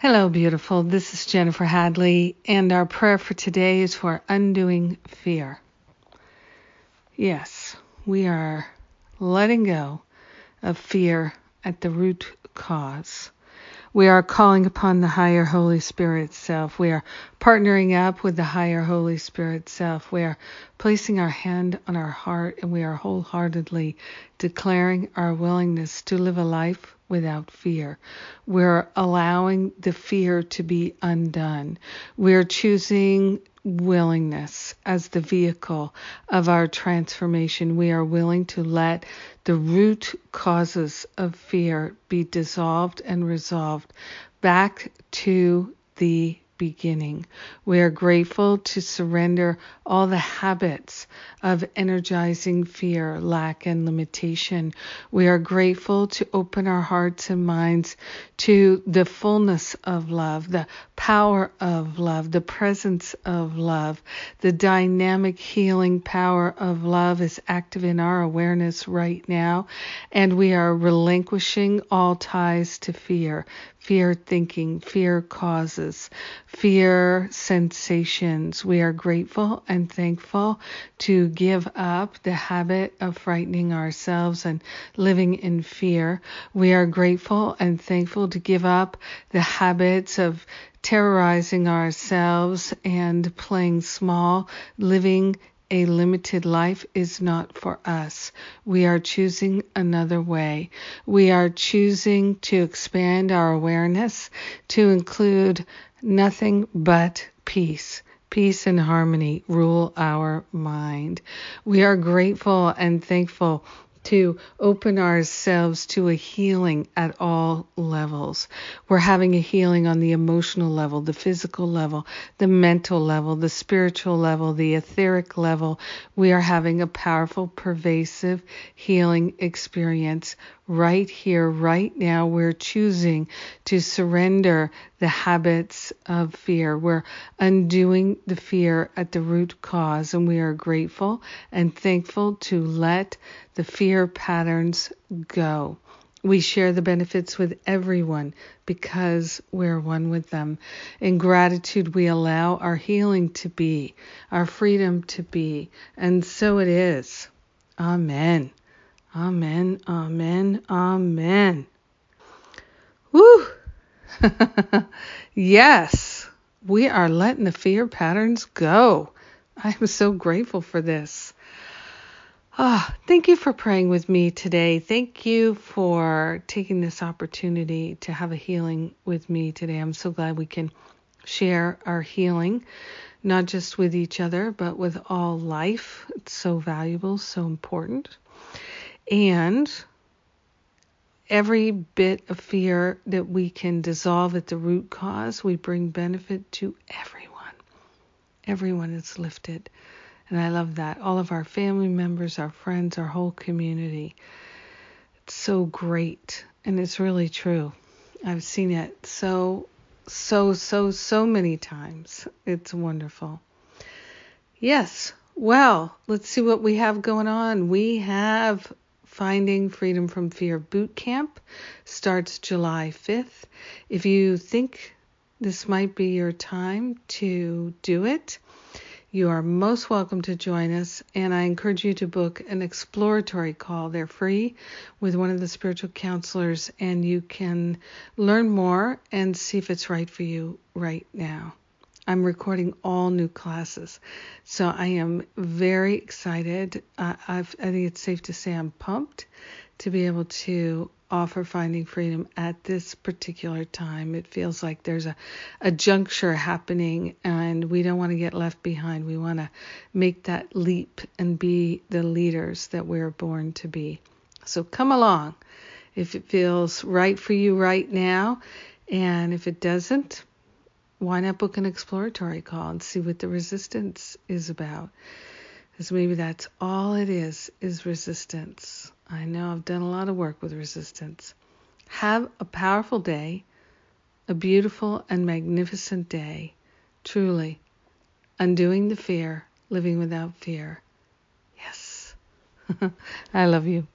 Hello, beautiful. This is Jennifer Hadley, and our prayer for today is for undoing fear. Yes, we are letting go of fear at the root cause. We are calling upon the higher Holy Spirit self. We are partnering up with the higher Holy Spirit self. We are placing our hand on our heart and we are wholeheartedly declaring our willingness to live a life without fear. We're allowing the fear to be undone. We're choosing willingness as the vehicle of our transformation. We are willing to let the root causes of fear be dissolved and resolved back to the beginning. We are grateful to surrender all the habits of energizing fear, lack, and limitation. We are grateful to open our hearts and minds to the fullness of love, the power of love, the presence of love, the dynamic healing power of love is active in our awareness right now, and we are relinquishing all ties to fear fear thinking, fear causes, fear sensations. We are grateful and thankful to give up the habit of frightening ourselves and living in fear. We are grateful and thankful to give up the habits of terrorizing ourselves and playing small, living a limited life is not for us. We are choosing another way. We are choosing to expand our awareness to include nothing but peace. Peace and harmony rule our mind. We are grateful and thankful to open ourselves to a healing at all levels. We're having a healing on the emotional level, the physical level, the mental level, the spiritual level, the etheric level. We are having a powerful, pervasive healing experience right here, right now, we're choosing to surrender the habits of fear. We're undoing the fear at the root cause, and we are grateful and thankful to let the fear patterns go. We share the benefits with everyone because we're one with them. In gratitude, we allow our healing to be, our freedom to be, and so it is. Amen. Amen, amen, amen. Woo! yes, we are letting the fear patterns go. I am so grateful for this. Ah, thank you for praying with me today. Thank you for taking this opportunity to have a healing with me today. I'm so glad we can share our healing, not just with each other, but with all life. It's so valuable, so important. And every bit of fear that we can dissolve at the root cause, we bring benefit to everyone. Everyone is lifted. And I love that. All of our family members, our friends, our whole community. It's so great. And it's really true. I've seen it so, so, so, so many times. It's wonderful. Yes. Well, let's see what we have going on. We have Finding Freedom from Fear Boot Camp starts July 5th. If you think this might be your time to do it, you are most welcome to join us, and I encourage you to book an exploratory call. They're free with one of the spiritual counselors, and you can learn more and see if it's right for you right now. I'm recording all new classes. So I am very excited. Uh, i think it's safe to say I'm pumped to be able to offer Finding Freedom at this particular time. It feels like there's a, a juncture happening and we don't want to get left behind. We want to make that leap and be the leaders that we're born to be. So come along if it feels right for you right now. And if it doesn't, why not book an exploratory call and see what the resistance is about? Because maybe that's all it is, is resistance. I know I've done a lot of work with resistance. Have a powerful day, a beautiful and magnificent day, truly. Undoing the fear, living without fear. Yes. I love you.